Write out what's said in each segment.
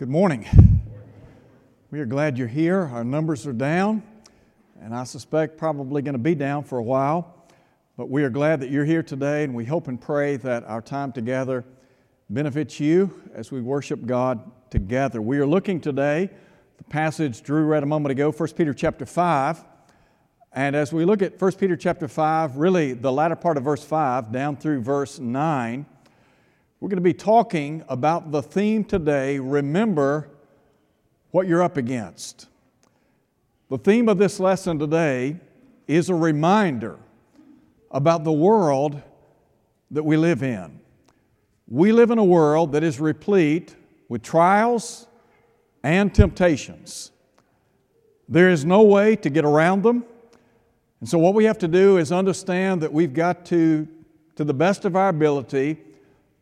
Good morning. We are glad you're here. Our numbers are down, and I suspect probably going to be down for a while. But we are glad that you're here today, and we hope and pray that our time together benefits you as we worship God together. We are looking today, the passage Drew read a moment ago, 1 Peter chapter 5. And as we look at 1 Peter chapter 5, really the latter part of verse 5 down through verse 9, we're going to be talking about the theme today remember what you're up against. The theme of this lesson today is a reminder about the world that we live in. We live in a world that is replete with trials and temptations. There is no way to get around them. And so, what we have to do is understand that we've got to, to the best of our ability,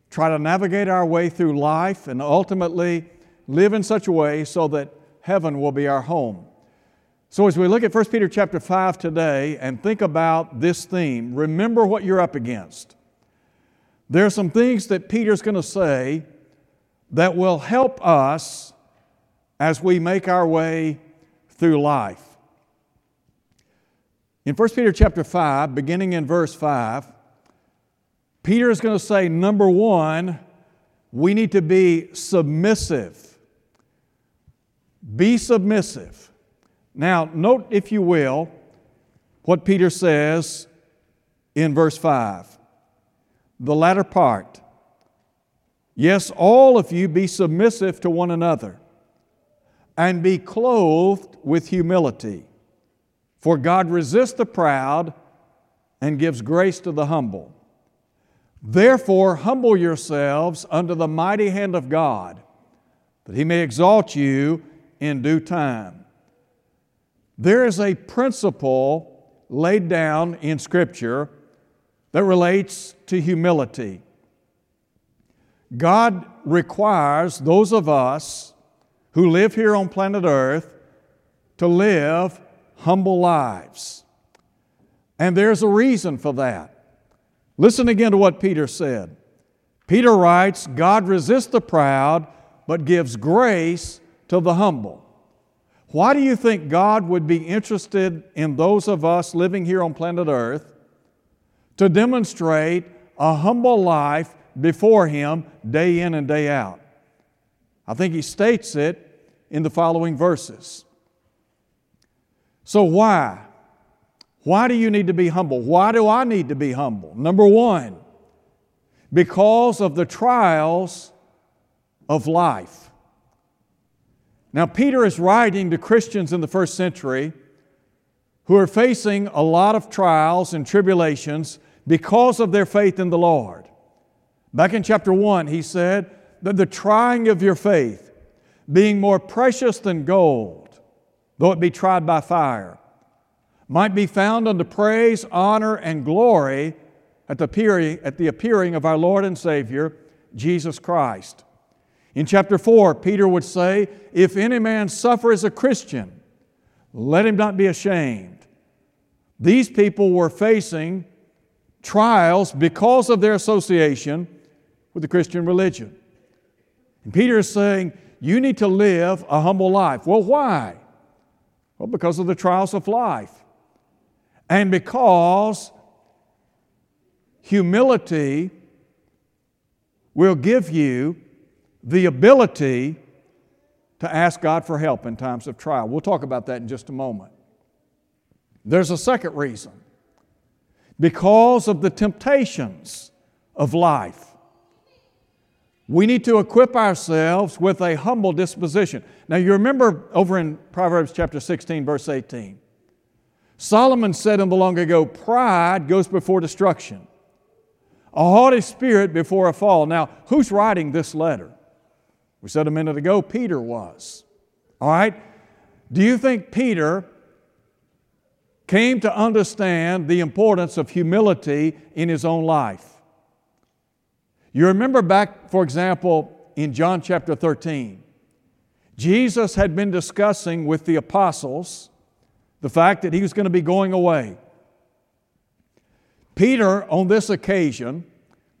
try to navigate our way through life and ultimately live in such a way so that heaven will be our home. So as we look at 1 Peter chapter 5 today and think about this theme, remember what you're up against. There are some things that Peter's going to say that will help us as we make our way through life. In 1 Peter chapter 5, beginning in verse 5, Peter is going to say, number one, we need to be submissive. Be submissive. Now, note, if you will, what Peter says in verse 5. The latter part. Yes, all of you be submissive to one another and be clothed with humility. For God resists the proud and gives grace to the humble. Therefore, humble yourselves under the mighty hand of God, that he may exalt you in due time. There is a principle laid down in Scripture that relates to humility. God requires those of us who live here on planet Earth to live humble lives. And there's a reason for that. Listen again to what Peter said. Peter writes, God resists the proud, but gives grace to the humble. Why do you think God would be interested in those of us living here on planet Earth to demonstrate a humble life before Him day in and day out? I think He states it in the following verses. So, why? Why do you need to be humble? Why do I need to be humble? Number one, because of the trials of life. Now, Peter is writing to Christians in the first century who are facing a lot of trials and tribulations because of their faith in the Lord. Back in chapter 1, he said that the trying of your faith, being more precious than gold, though it be tried by fire, might be found unto praise, honor, and glory at the, appearing, at the appearing of our Lord and Savior, Jesus Christ. In chapter 4, Peter would say, If any man suffer as a Christian, let him not be ashamed. These people were facing trials because of their association with the Christian religion. And Peter is saying, You need to live a humble life. Well, why? Well, because of the trials of life. And because humility will give you the ability to ask God for help in times of trial. We'll talk about that in just a moment. There's a second reason because of the temptations of life. We need to equip ourselves with a humble disposition. Now, you remember over in Proverbs chapter 16, verse 18. Solomon said in the long ago, pride goes before destruction, a haughty spirit before a fall. Now, who's writing this letter? We said a minute ago, Peter was. All right? Do you think Peter came to understand the importance of humility in his own life? You remember back, for example, in John chapter 13, Jesus had been discussing with the apostles the fact that he was going to be going away. Peter, on this occasion,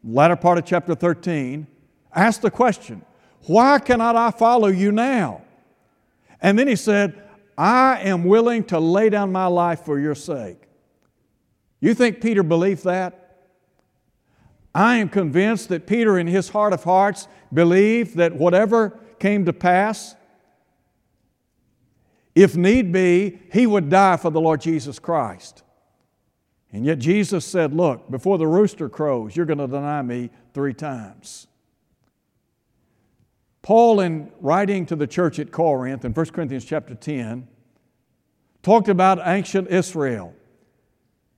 latter part of chapter 13, asked the question Why cannot I follow you now? And then he said, I am willing to lay down my life for your sake. You think Peter believed that? I am convinced that Peter, in his heart of hearts, believed that whatever came to pass, if need be, he would die for the Lord Jesus Christ. And yet Jesus said, Look, before the rooster crows, you're going to deny me three times. Paul, in writing to the church at Corinth in 1 Corinthians chapter 10, talked about ancient Israel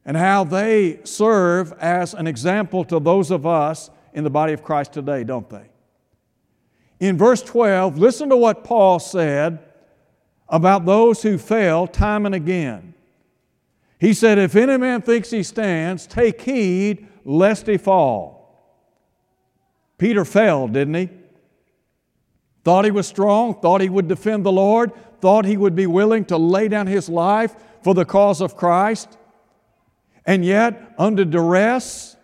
and how they serve as an example to those of us in the body of Christ today, don't they? In verse 12, listen to what Paul said about those who fail time and again. He said, If any man thinks he stands, take heed lest he fall. Peter fell, didn't he? Thought he was strong, thought he would defend the Lord, thought he would be willing to lay down his life for the cause of Christ. And yet, under duress,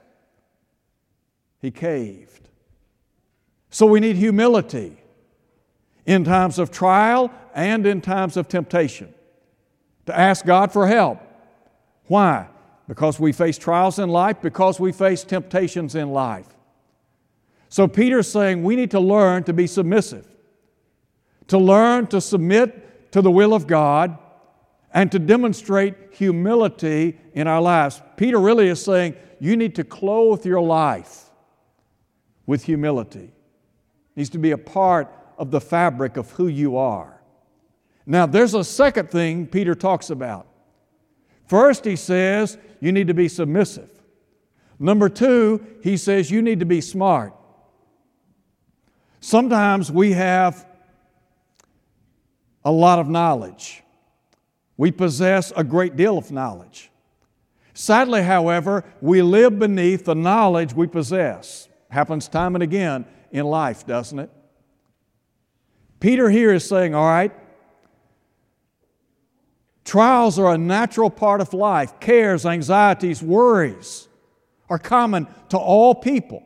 he caved. So we need humility in times of trial and in times of temptation to ask God for help. Why? Because we face trials in life, because we face temptations in life. So Peter's saying we need to learn to be submissive, to learn to submit to the will of God and to demonstrate humility in our lives. Peter really is saying you need to clothe your life with humility. It needs to be a part of the fabric of who you are. Now, there's a second thing Peter talks about. First, he says you need to be submissive. Number two, he says you need to be smart. Sometimes we have a lot of knowledge. We possess a great deal of knowledge. Sadly, however, we live beneath the knowledge we possess. Happens time and again in life, doesn't it? Peter here is saying, all right, trials are a natural part of life. Cares, anxieties, worries are common to all people.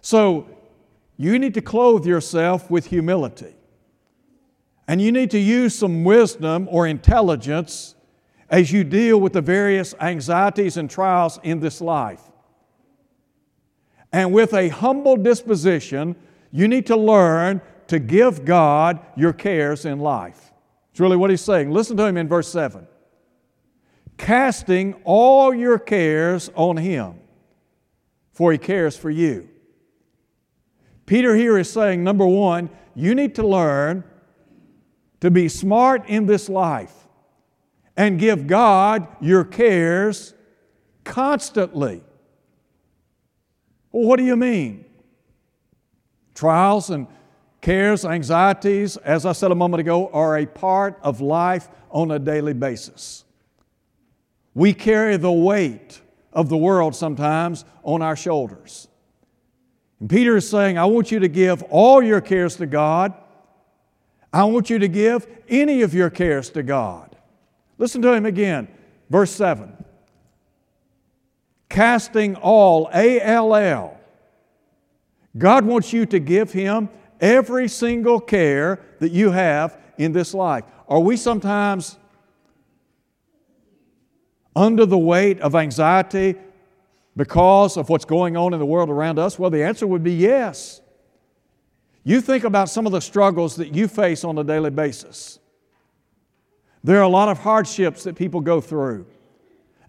So you need to clothe yourself with humility. And you need to use some wisdom or intelligence as you deal with the various anxieties and trials in this life. And with a humble disposition, you need to learn to give God your cares in life. It's really what he's saying. Listen to him in verse 7 casting all your cares on him, for he cares for you. Peter here is saying, number one, you need to learn to be smart in this life and give God your cares constantly. Well, what do you mean? Trials and cares, anxieties, as I said a moment ago, are a part of life on a daily basis. We carry the weight of the world sometimes on our shoulders. And Peter is saying, I want you to give all your cares to God I want you to give any of your cares to God. Listen to him again, verse 7. Casting all, A L L. God wants you to give Him every single care that you have in this life. Are we sometimes under the weight of anxiety because of what's going on in the world around us? Well, the answer would be yes. You think about some of the struggles that you face on a daily basis. There are a lot of hardships that people go through.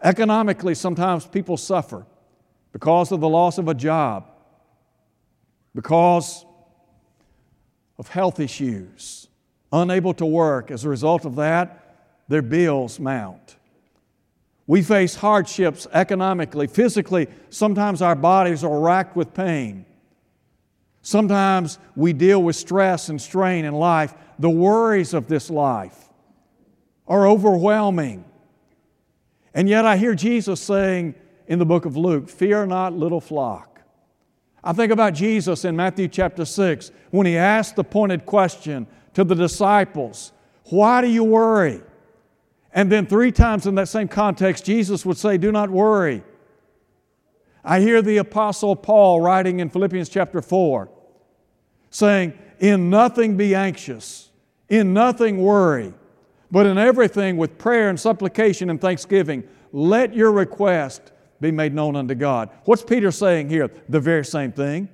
Economically, sometimes people suffer because of the loss of a job, because of health issues, unable to work. As a result of that, their bills mount. We face hardships economically, physically. Sometimes our bodies are racked with pain. Sometimes we deal with stress and strain in life. The worries of this life are overwhelming. And yet I hear Jesus saying in the book of Luke, Fear not, little flock. I think about Jesus in Matthew chapter 6 when he asked the pointed question to the disciples, Why do you worry? And then three times in that same context, Jesus would say, Do not worry. I hear the Apostle Paul writing in Philippians chapter 4 saying, In nothing be anxious, in nothing worry, but in everything with prayer and supplication and thanksgiving, let your request be made known unto God. What's Peter saying here? The very same thing.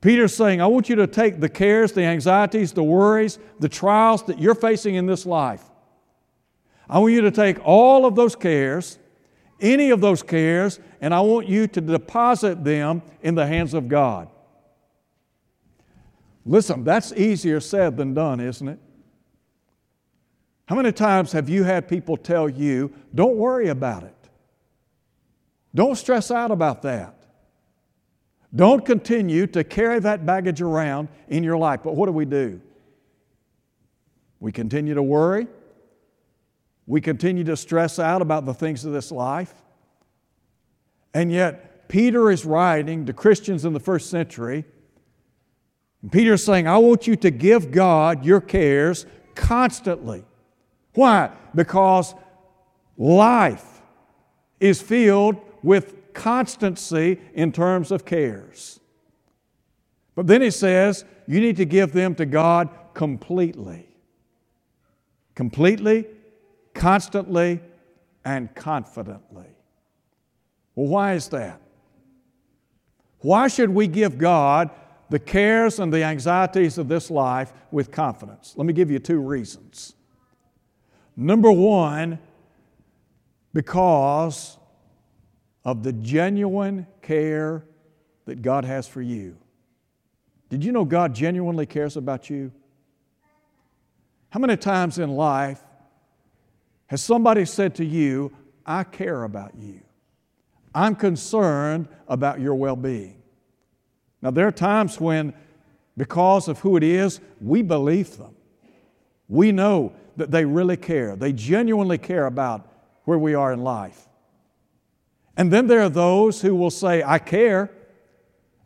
Peter's saying, I want you to take the cares, the anxieties, the worries, the trials that you're facing in this life. I want you to take all of those cares, any of those cares, and I want you to deposit them in the hands of God. Listen, that's easier said than done, isn't it? How many times have you had people tell you, don't worry about it? Don't stress out about that. Don't continue to carry that baggage around in your life. But what do we do? We continue to worry. We continue to stress out about the things of this life. And yet, Peter is writing to Christians in the first century. And Peter is saying, I want you to give God your cares constantly. Why? Because life is filled with constancy in terms of cares. But then he says, you need to give them to God completely. Completely, constantly, and confidently. Well, why is that? Why should we give God the cares and the anxieties of this life with confidence? Let me give you two reasons. Number one, because of the genuine care that God has for you. Did you know God genuinely cares about you? How many times in life has somebody said to you, I care about you? I'm concerned about your well being. Now, there are times when, because of who it is, we believe them. We know that they really care. They genuinely care about where we are in life. And then there are those who will say, I care.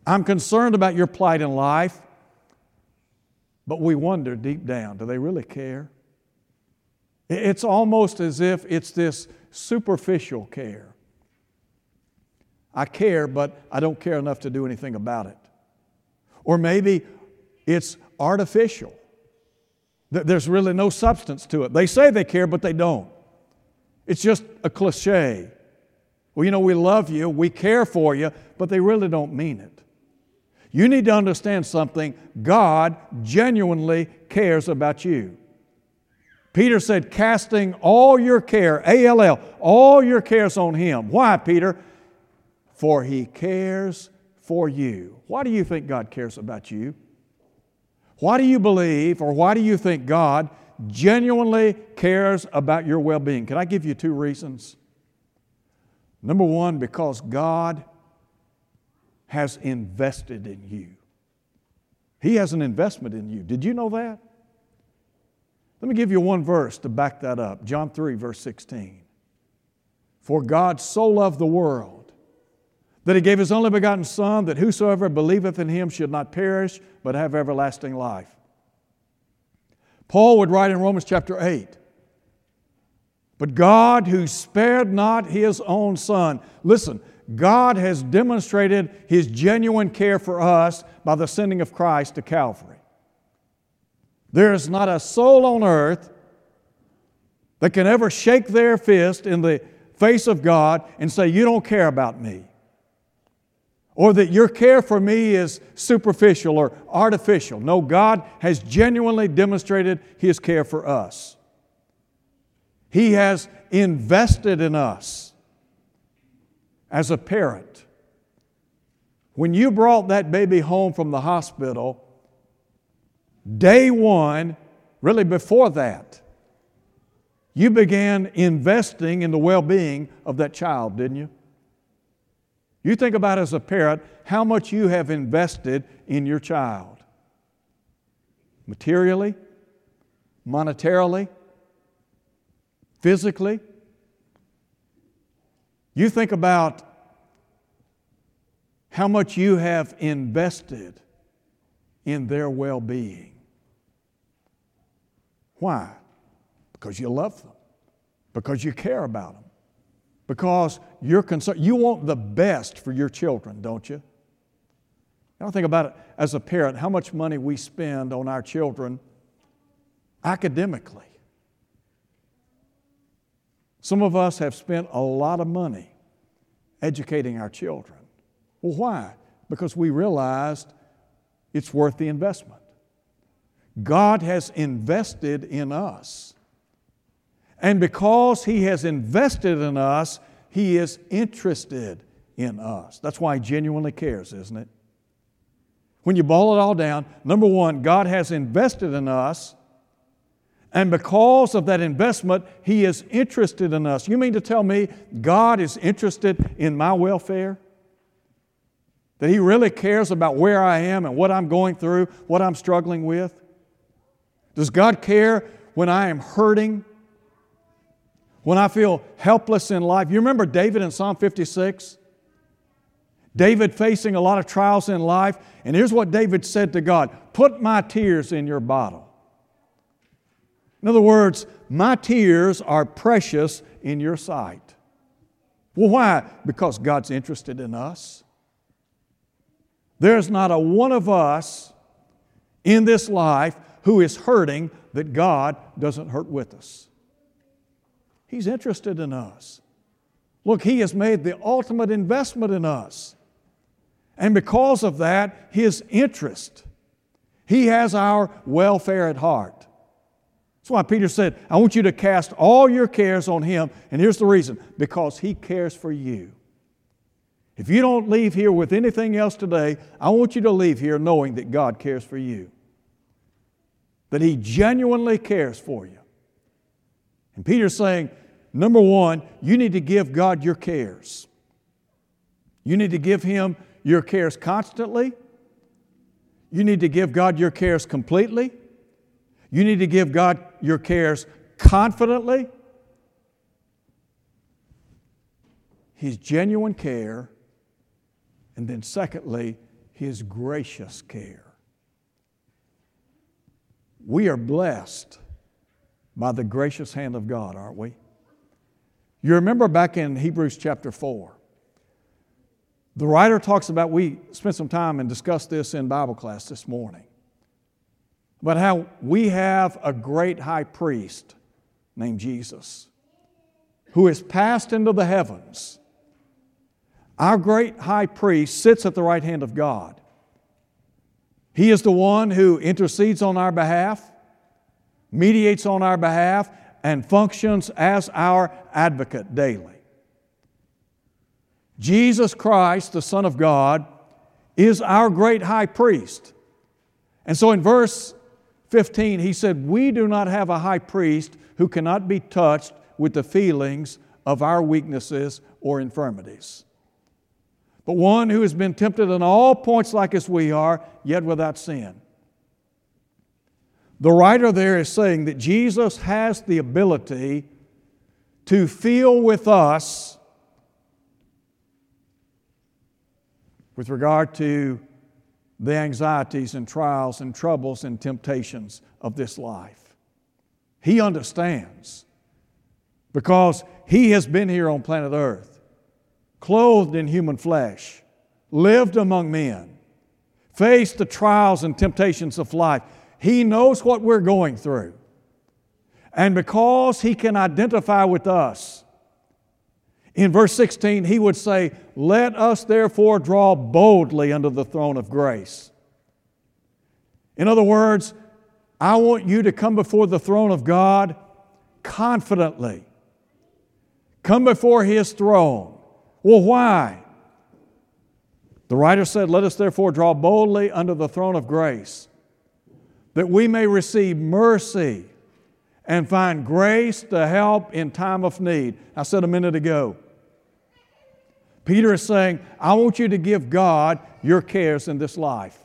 I'm concerned about your plight in life. But we wonder deep down, do they really care? It's almost as if it's this superficial care. I care, but I don't care enough to do anything about it. Or maybe it's artificial. There's really no substance to it. They say they care, but they don't. It's just a cliche. Well, you know, we love you, we care for you, but they really don't mean it. You need to understand something God genuinely cares about you. Peter said, casting all your care, A L L, all your cares on Him. Why, Peter? For He cares for you. Why do you think God cares about you? Why do you believe or why do you think God genuinely cares about your well being? Can I give you two reasons? Number one, because God has invested in you. He has an investment in you. Did you know that? Let me give you one verse to back that up John 3, verse 16. For God so loved the world that he gave his only begotten Son, that whosoever believeth in him should not perish, but have everlasting life. Paul would write in Romans chapter 8 but God, who spared not his own son, listen, God has demonstrated his genuine care for us by the sending of Christ to Calvary. There is not a soul on earth that can ever shake their fist in the face of God and say, You don't care about me. Or that your care for me is superficial or artificial. No, God has genuinely demonstrated His care for us. He has invested in us as a parent. When you brought that baby home from the hospital, day one, really before that, you began investing in the well being of that child, didn't you? You think about as a parent how much you have invested in your child materially, monetarily, physically. You think about how much you have invested in their well being. Why? Because you love them, because you care about them, because you're concerned. You want the best for your children, don't you? I think about it as a parent, how much money we spend on our children academically. Some of us have spent a lot of money educating our children. Well, why? Because we realized it's worth the investment. God has invested in us. And because He has invested in us, He is interested in us. That's why He genuinely cares, isn't it? When you boil it all down, number one, God has invested in us. And because of that investment, He is interested in us. You mean to tell me God is interested in my welfare? That He really cares about where I am and what I'm going through, what I'm struggling with? Does God care when I am hurting? When I feel helpless in life? You remember David in Psalm 56? David facing a lot of trials in life, and here's what David said to God Put my tears in your bottle. In other words, my tears are precious in your sight. Well, why? Because God's interested in us. There's not a one of us in this life who is hurting that God doesn't hurt with us. He's interested in us. Look, He has made the ultimate investment in us. And because of that, His interest, He has our welfare at heart. That's why Peter said, I want you to cast all your cares on Him. And here's the reason because He cares for you. If you don't leave here with anything else today, I want you to leave here knowing that God cares for you that He genuinely cares for you. And Peter's saying, number one, you need to give God your cares. You need to give Him your cares constantly. You need to give God your cares completely. You need to give God your cares confidently. His genuine care. And then, secondly, His gracious care. We are blessed by the gracious hand of God, aren't we? You remember back in Hebrews chapter 4, the writer talks about, we spent some time and discussed this in Bible class this morning, about how we have a great high priest named Jesus who is passed into the heavens. Our great high priest sits at the right hand of God. He is the one who intercedes on our behalf, mediates on our behalf, and functions as our advocate daily. Jesus Christ, the Son of God, is our great high priest. And so in verse 15, he said, We do not have a high priest who cannot be touched with the feelings of our weaknesses or infirmities but one who has been tempted in all points like as we are, yet without sin. The writer there is saying that Jesus has the ability to feel with us with regard to the anxieties and trials and troubles and temptations of this life. He understands because He has been here on planet Earth clothed in human flesh, lived among men, faced the trials and temptations of life. He knows what we're going through. And because He can identify with us, in verse 16, He would say, Let us therefore draw boldly under the throne of grace. In other words, I want you to come before the throne of God confidently. Come before His throne well, why? The writer said, Let us therefore draw boldly under the throne of grace, that we may receive mercy and find grace to help in time of need. I said a minute ago. Peter is saying, I want you to give God your cares in this life.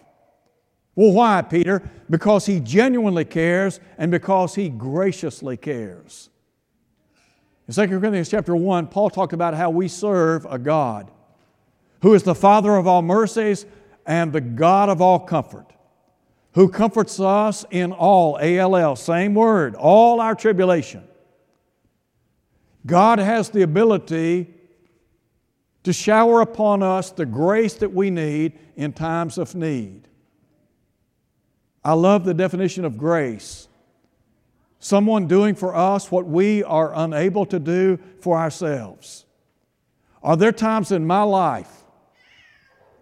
Well, why, Peter? Because he genuinely cares and because he graciously cares. In 2 Corinthians chapter 1, Paul talked about how we serve a God who is the Father of all mercies and the God of all comfort, who comforts us in all, ALL, same word, all our tribulation. God has the ability to shower upon us the grace that we need in times of need. I love the definition of grace someone doing for us what we are unable to do for ourselves. Are there times in my life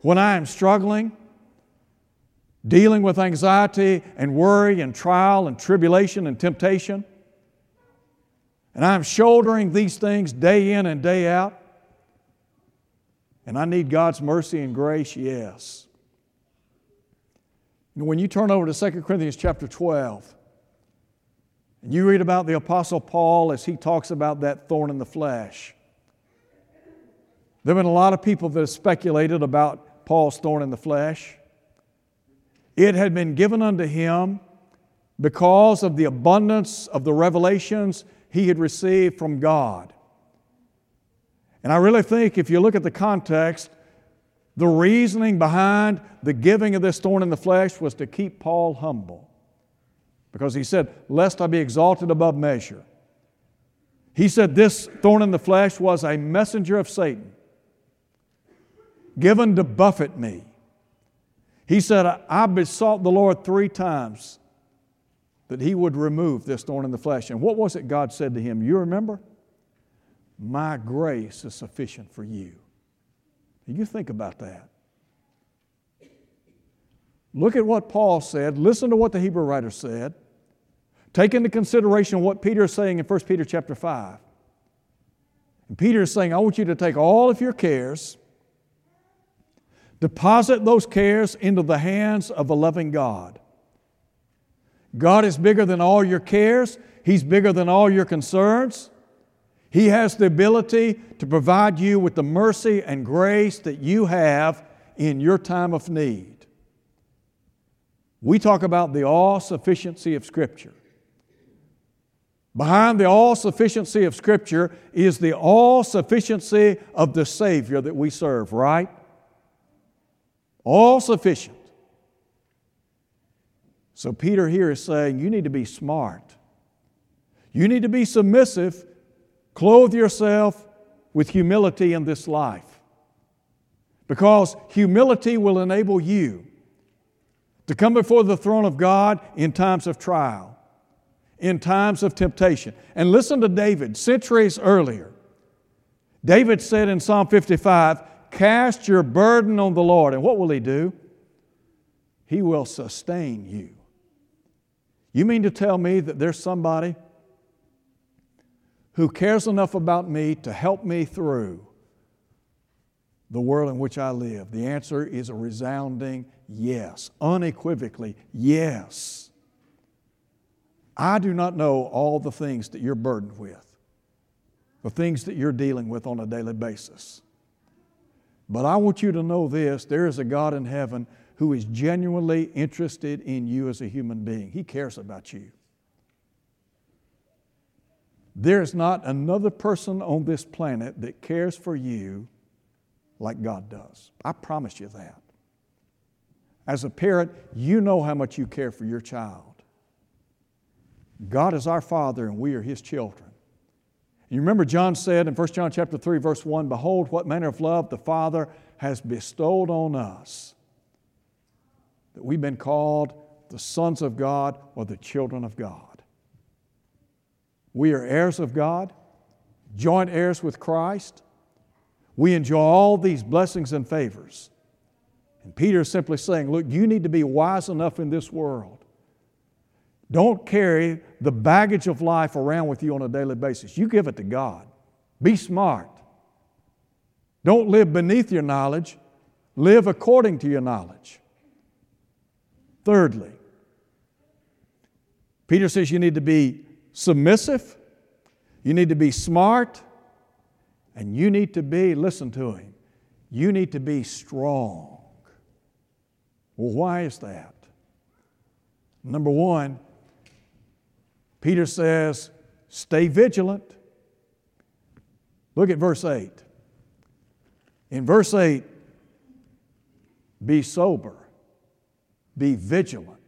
when I am struggling, dealing with anxiety and worry and trial and tribulation and temptation? And I'm shouldering these things day in and day out? And I need God's mercy and grace, yes. Know, when you turn over to 2 Corinthians chapter 12, and you read about the Apostle Paul as he talks about that thorn in the flesh, there have been a lot of people that have speculated about Paul's thorn in the flesh. It had been given unto him because of the abundance of the revelations he had received from God. And I really think if you look at the context, the reasoning behind the giving of this thorn in the flesh was to keep Paul humble. Because he said, Lest I be exalted above measure. He said this thorn in the flesh was a messenger of Satan given to buffet me. He said, I besought the Lord three times that he would remove this thorn in the flesh. And what was it God said to him? You remember? My grace is sufficient for you. You think about that. Look at what Paul said. Listen to what the Hebrew writer said. Take into consideration what Peter is saying in 1 Peter chapter 5. And Peter is saying, I want you to take all of your cares, deposit those cares into the hands of a loving God. God is bigger than all your cares, He's bigger than all your concerns. He has the ability to provide you with the mercy and grace that you have in your time of need. We talk about the all sufficiency of Scripture. Behind the all sufficiency of Scripture is the all sufficiency of the Savior that we serve, right? All sufficient. So, Peter here is saying you need to be smart. You need to be submissive Clothe yourself with humility in this life. Because humility will enable you to come before the throne of God in times of trial, in times of temptation. And listen to David, centuries earlier. David said in Psalm 55, Cast your burden on the Lord. And what will He do? He will sustain you. You mean to tell me that there's somebody who cares enough about me to help me through the world in which I live? The answer is a resounding yes, unequivocally yes. I do not know all the things that you're burdened with, the things that you're dealing with on a daily basis. But I want you to know this there is a God in heaven who is genuinely interested in you as a human being. He cares about you. There's not another person on this planet that cares for you like God does. I promise you that. As a parent, you know how much you care for your child. God is our Father and we are His children. You remember John said in 1 John chapter 3 verse 1, behold what manner of love the Father has bestowed on us that we've been called the sons of God or the children of God. We are heirs of God, joint heirs with Christ. We enjoy all these blessings and favors. And Peter is simply saying, Look, you need to be wise enough in this world. Don't carry the baggage of life around with you on a daily basis. You give it to God. Be smart. Don't live beneath your knowledge, live according to your knowledge. Thirdly, Peter says you need to be submissive, you need to be smart, and you need to be, listen to him, you need to be strong. Well, why is that? Number one, Peter says, stay vigilant. Look at verse 8. In verse 8, be sober, be vigilant.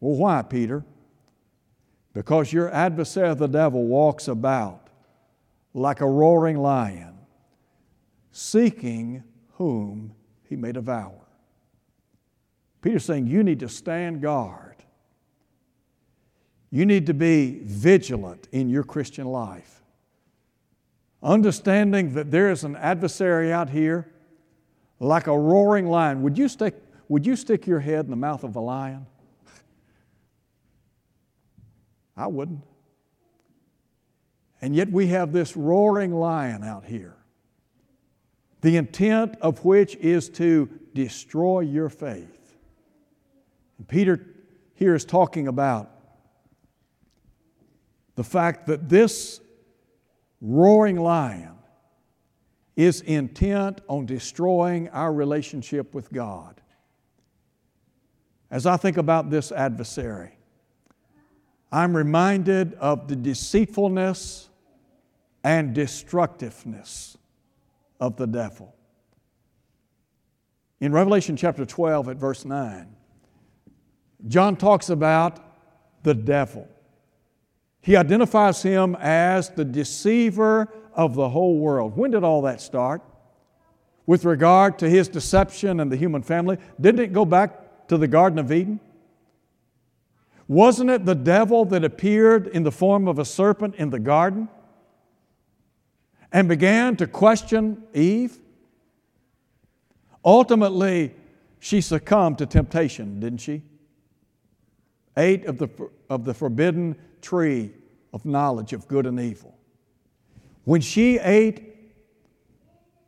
Well, why, Peter? Because your adversary, the devil, walks about like a roaring lion, seeking whom he may devour. Peter's saying you need to stand guard. You need to be vigilant in your Christian life. Understanding that there is an adversary out here like a roaring lion. Would you stick, would you stick your head in the mouth of a lion? I wouldn't. And yet we have this roaring lion out here, the intent of which is to destroy your faith. And Peter here is talking about the fact that this roaring lion is intent on destroying our relationship with God. As I think about this adversary, I'm reminded of the deceitfulness and destructiveness of the devil. In Revelation chapter 12 at verse 9, John talks about the devil. He identifies him as the deceiver of the whole world. When did all that start? With regard to his deception and the human family, didn't it go back to the Garden of Eden? Wasn't it the devil that appeared in the form of a serpent in the garden and began to question Eve? Ultimately, she succumbed to temptation, didn't she? Ate of the, of the forbidden tree of knowledge of good and evil. When she ate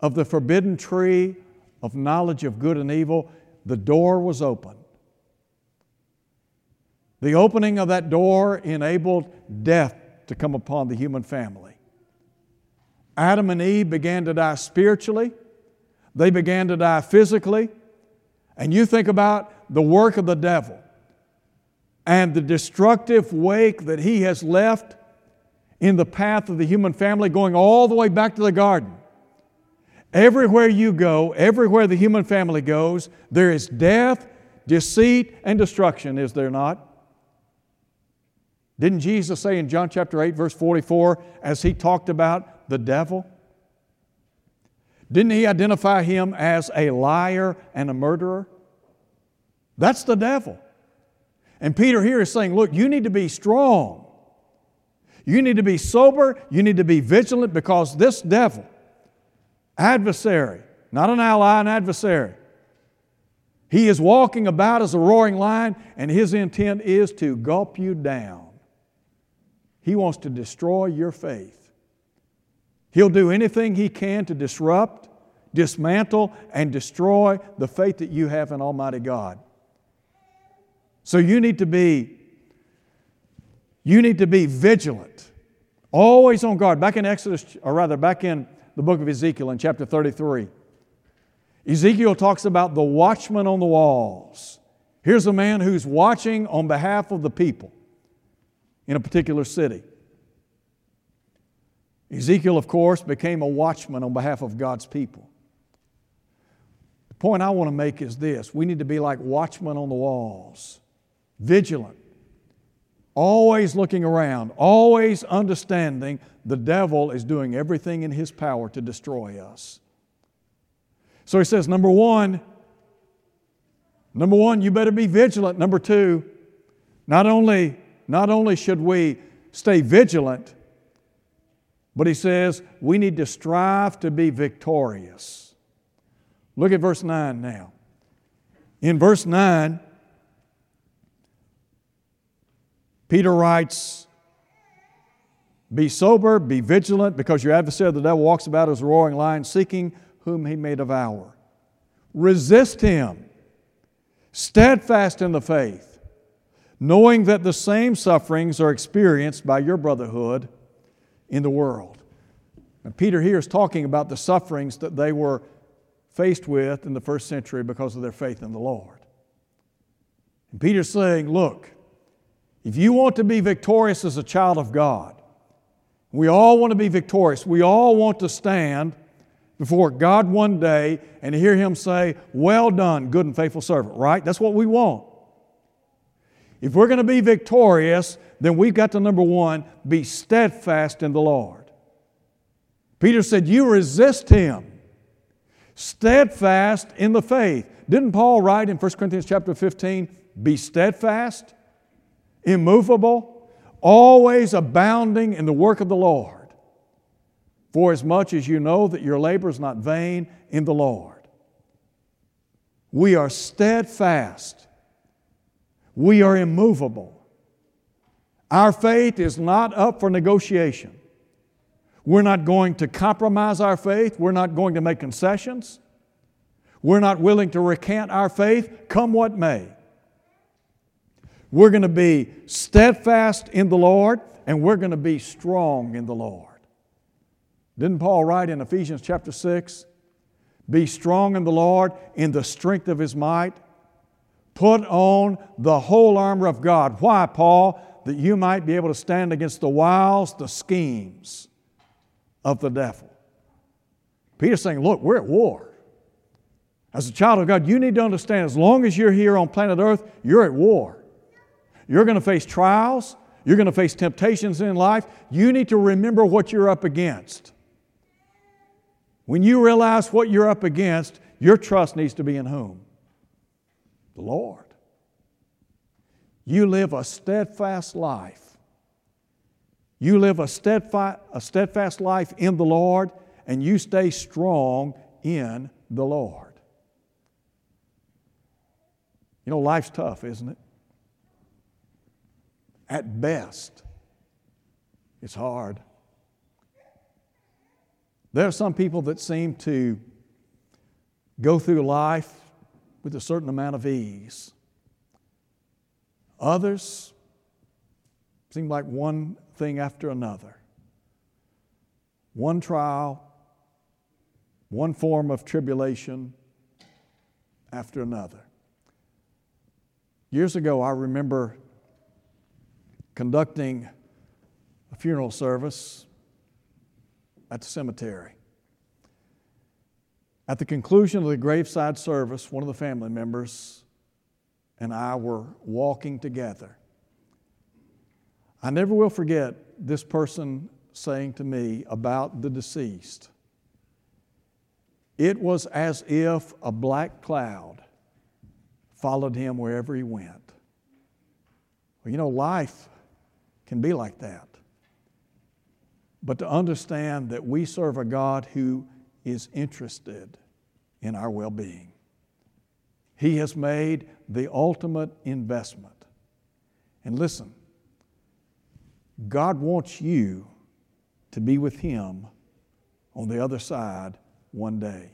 of the forbidden tree of knowledge of good and evil, the door was open. The opening of that door enabled death to come upon the human family. Adam and Eve began to die spiritually, they began to die physically. And you think about the work of the devil and the destructive wake that he has left in the path of the human family, going all the way back to the garden. Everywhere you go, everywhere the human family goes, there is death, deceit, and destruction, is there not? Didn't Jesus say in John chapter 8, verse 44, as he talked about the devil? Didn't he identify him as a liar and a murderer? That's the devil. And Peter here is saying, look, you need to be strong. You need to be sober. You need to be vigilant because this devil, adversary, not an ally, an adversary, he is walking about as a roaring lion, and his intent is to gulp you down. He wants to destroy your faith. He'll do anything he can to disrupt, dismantle, and destroy the faith that you have in Almighty God. So you need to be you need to be vigilant, always on guard. Back in Exodus, or rather, back in the book of Ezekiel in chapter 33, Ezekiel talks about the watchman on the walls. Here's a man who's watching on behalf of the people in a particular city. Ezekiel, of course, became a watchman on behalf of God's people. The point I want to make is this we need to be like watchmen on the walls, vigilant, always looking around, always understanding the devil is doing everything in his power to destroy us. So he says, number one, number one, you better be vigilant. Number two, not only, not only should we stay vigilant, but he says we need to strive to be victorious. Look at verse 9 now. In verse 9, Peter writes, Be sober, be vigilant, because your adversary, the devil, walks about as a roaring lion, seeking whom he may devour. Resist him, steadfast in the faith, knowing that the same sufferings are experienced by your brotherhood in the world. And Peter here is talking about the sufferings that they were faced with in the first century because of their faith in the Lord. And Peter's saying, Look, if you want to be victorious as a child of God, we all want to be victorious. We all want to stand before God one day and hear Him say, Well done, good and faithful servant, right? That's what we want. If we're going to be victorious, then we've got to, number one, be steadfast in the Lord. Peter said, You resist Him. steadfast in the faith. Didn't Paul write in 1 Corinthians chapter 15, be steadfast, immovable, always abounding in the work of the Lord, for as much as you know that your labor is not vain in the Lord. We are steadfast. We are immovable. Our faith is not up for negotiation. We're not going to compromise our faith. We're not going to make concessions. We're not willing to recant our faith, come what may. We're going to be steadfast in the Lord and we're going to be strong in the Lord. Didn't Paul write in Ephesians chapter 6? Be strong in the Lord in the strength of his might. Put on the whole armor of God. Why, Paul? That you might be able to stand against the wiles, the schemes of the devil. Peter's saying, Look, we're at war. As a child of God, you need to understand as long as you're here on planet Earth, you're at war. You're going to face trials, you're going to face temptations in life. You need to remember what you're up against. When you realize what you're up against, your trust needs to be in whom? The Lord. You live a steadfast life you live a steadfast, a steadfast life in the Lord, and you stay strong in the Lord. You know, life's tough, isn't it? At best, it's hard. There are some people that seem to go through life with a certain amount of ease. Others seem like one thing after another. One trial, one form of tribulation after another. Years ago, I remember conducting a funeral service at the cemetery. At the conclusion of the graveside service, one of the family members and I were walking together. I never will forget this person saying to me about the deceased. It was as if a black cloud followed him wherever he went. Well, you know, life can be like that. But to understand that we serve a God who is interested in our well being, He has made the ultimate investment. And listen, God wants you to be with Him on the other side one day.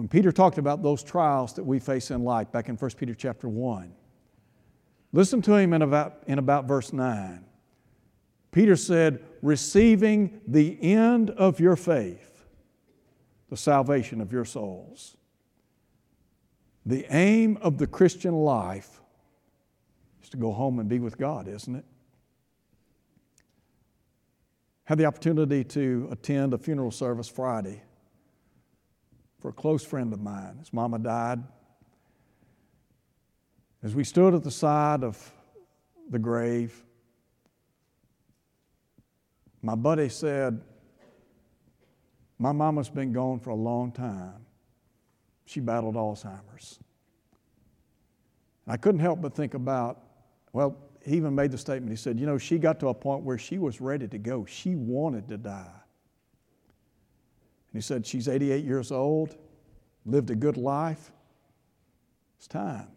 When Peter talked about those trials that we face in life back in 1 Peter chapter 1, listen to him in about, in about verse 9. Peter said, receiving the end of your faith, the salvation of your souls. The aim of the Christian life is to go home and be with God, isn't it? Had the opportunity to attend a funeral service Friday for a close friend of mine. His mama died. As we stood at the side of the grave, my buddy said, My mama's been gone for a long time. She battled Alzheimer's. And I couldn't help but think about, well, he even made the statement. He said, You know, she got to a point where she was ready to go. She wanted to die. And he said, She's 88 years old, lived a good life. It's time.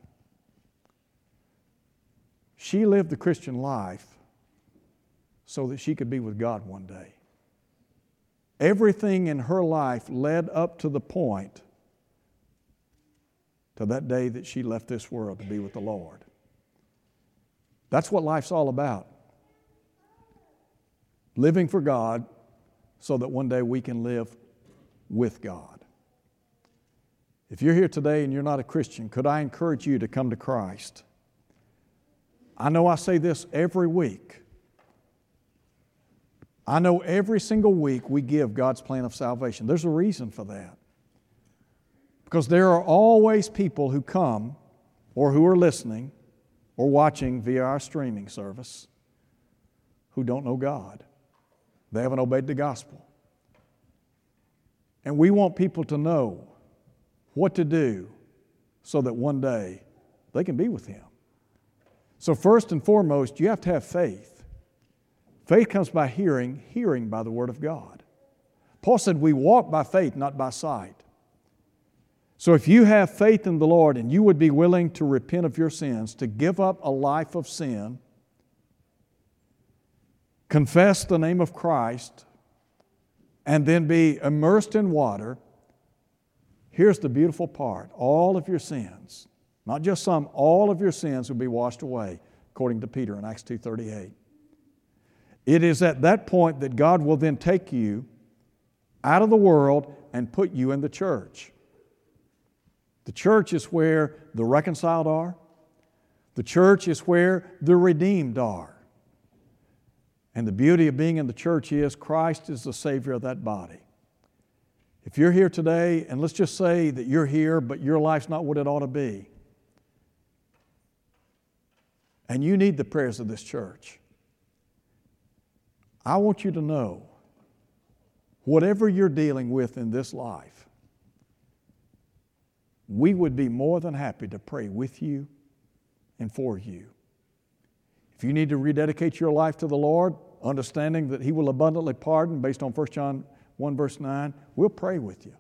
She lived the Christian life so that she could be with God one day. Everything in her life led up to the point to that day that she left this world to be with the Lord. That's what life's all about. Living for God so that one day we can live with God. If you're here today and you're not a Christian, could I encourage you to come to Christ? I know I say this every week. I know every single week we give God's plan of salvation. There's a reason for that. Because there are always people who come or who are listening or watching via our streaming service who don't know God. They haven't obeyed the gospel. And we want people to know what to do so that one day they can be with Him. So, first and foremost, you have to have faith. Faith comes by hearing, hearing by the Word of God. Paul said, We walk by faith, not by sight. So, if you have faith in the Lord and you would be willing to repent of your sins, to give up a life of sin, confess the name of Christ, and then be immersed in water, here's the beautiful part all of your sins, not just some, all of your sins will be washed away, according to Peter in Acts 2.38. It is at that point that God will then take you out of the world and put you in the church. The church is where the reconciled are. The church is where the redeemed are. And the beauty of being in the church is Christ is the Savior of that body. If you're here today, and let's just say that you're here, but your life's not what it ought to be, and you need the prayers of this church, I want you to know whatever you're dealing with in this life, we would be more than happy to pray with you and for you. If you need to rededicate your life to the Lord, understanding that He will abundantly pardon based on 1 John 1, verse 9, we'll pray with you.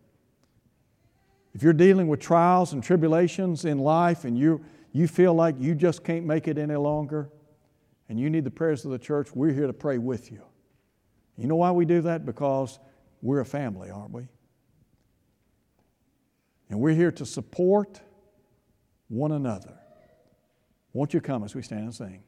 If you're dealing with trials and tribulations in life and you, you feel like you just can't make it any longer and you need the prayers of the church, we're here to pray with you. You know why we do that? Because we're a family, aren't we? And we're here to support one another. Won't you come as we stand and sing?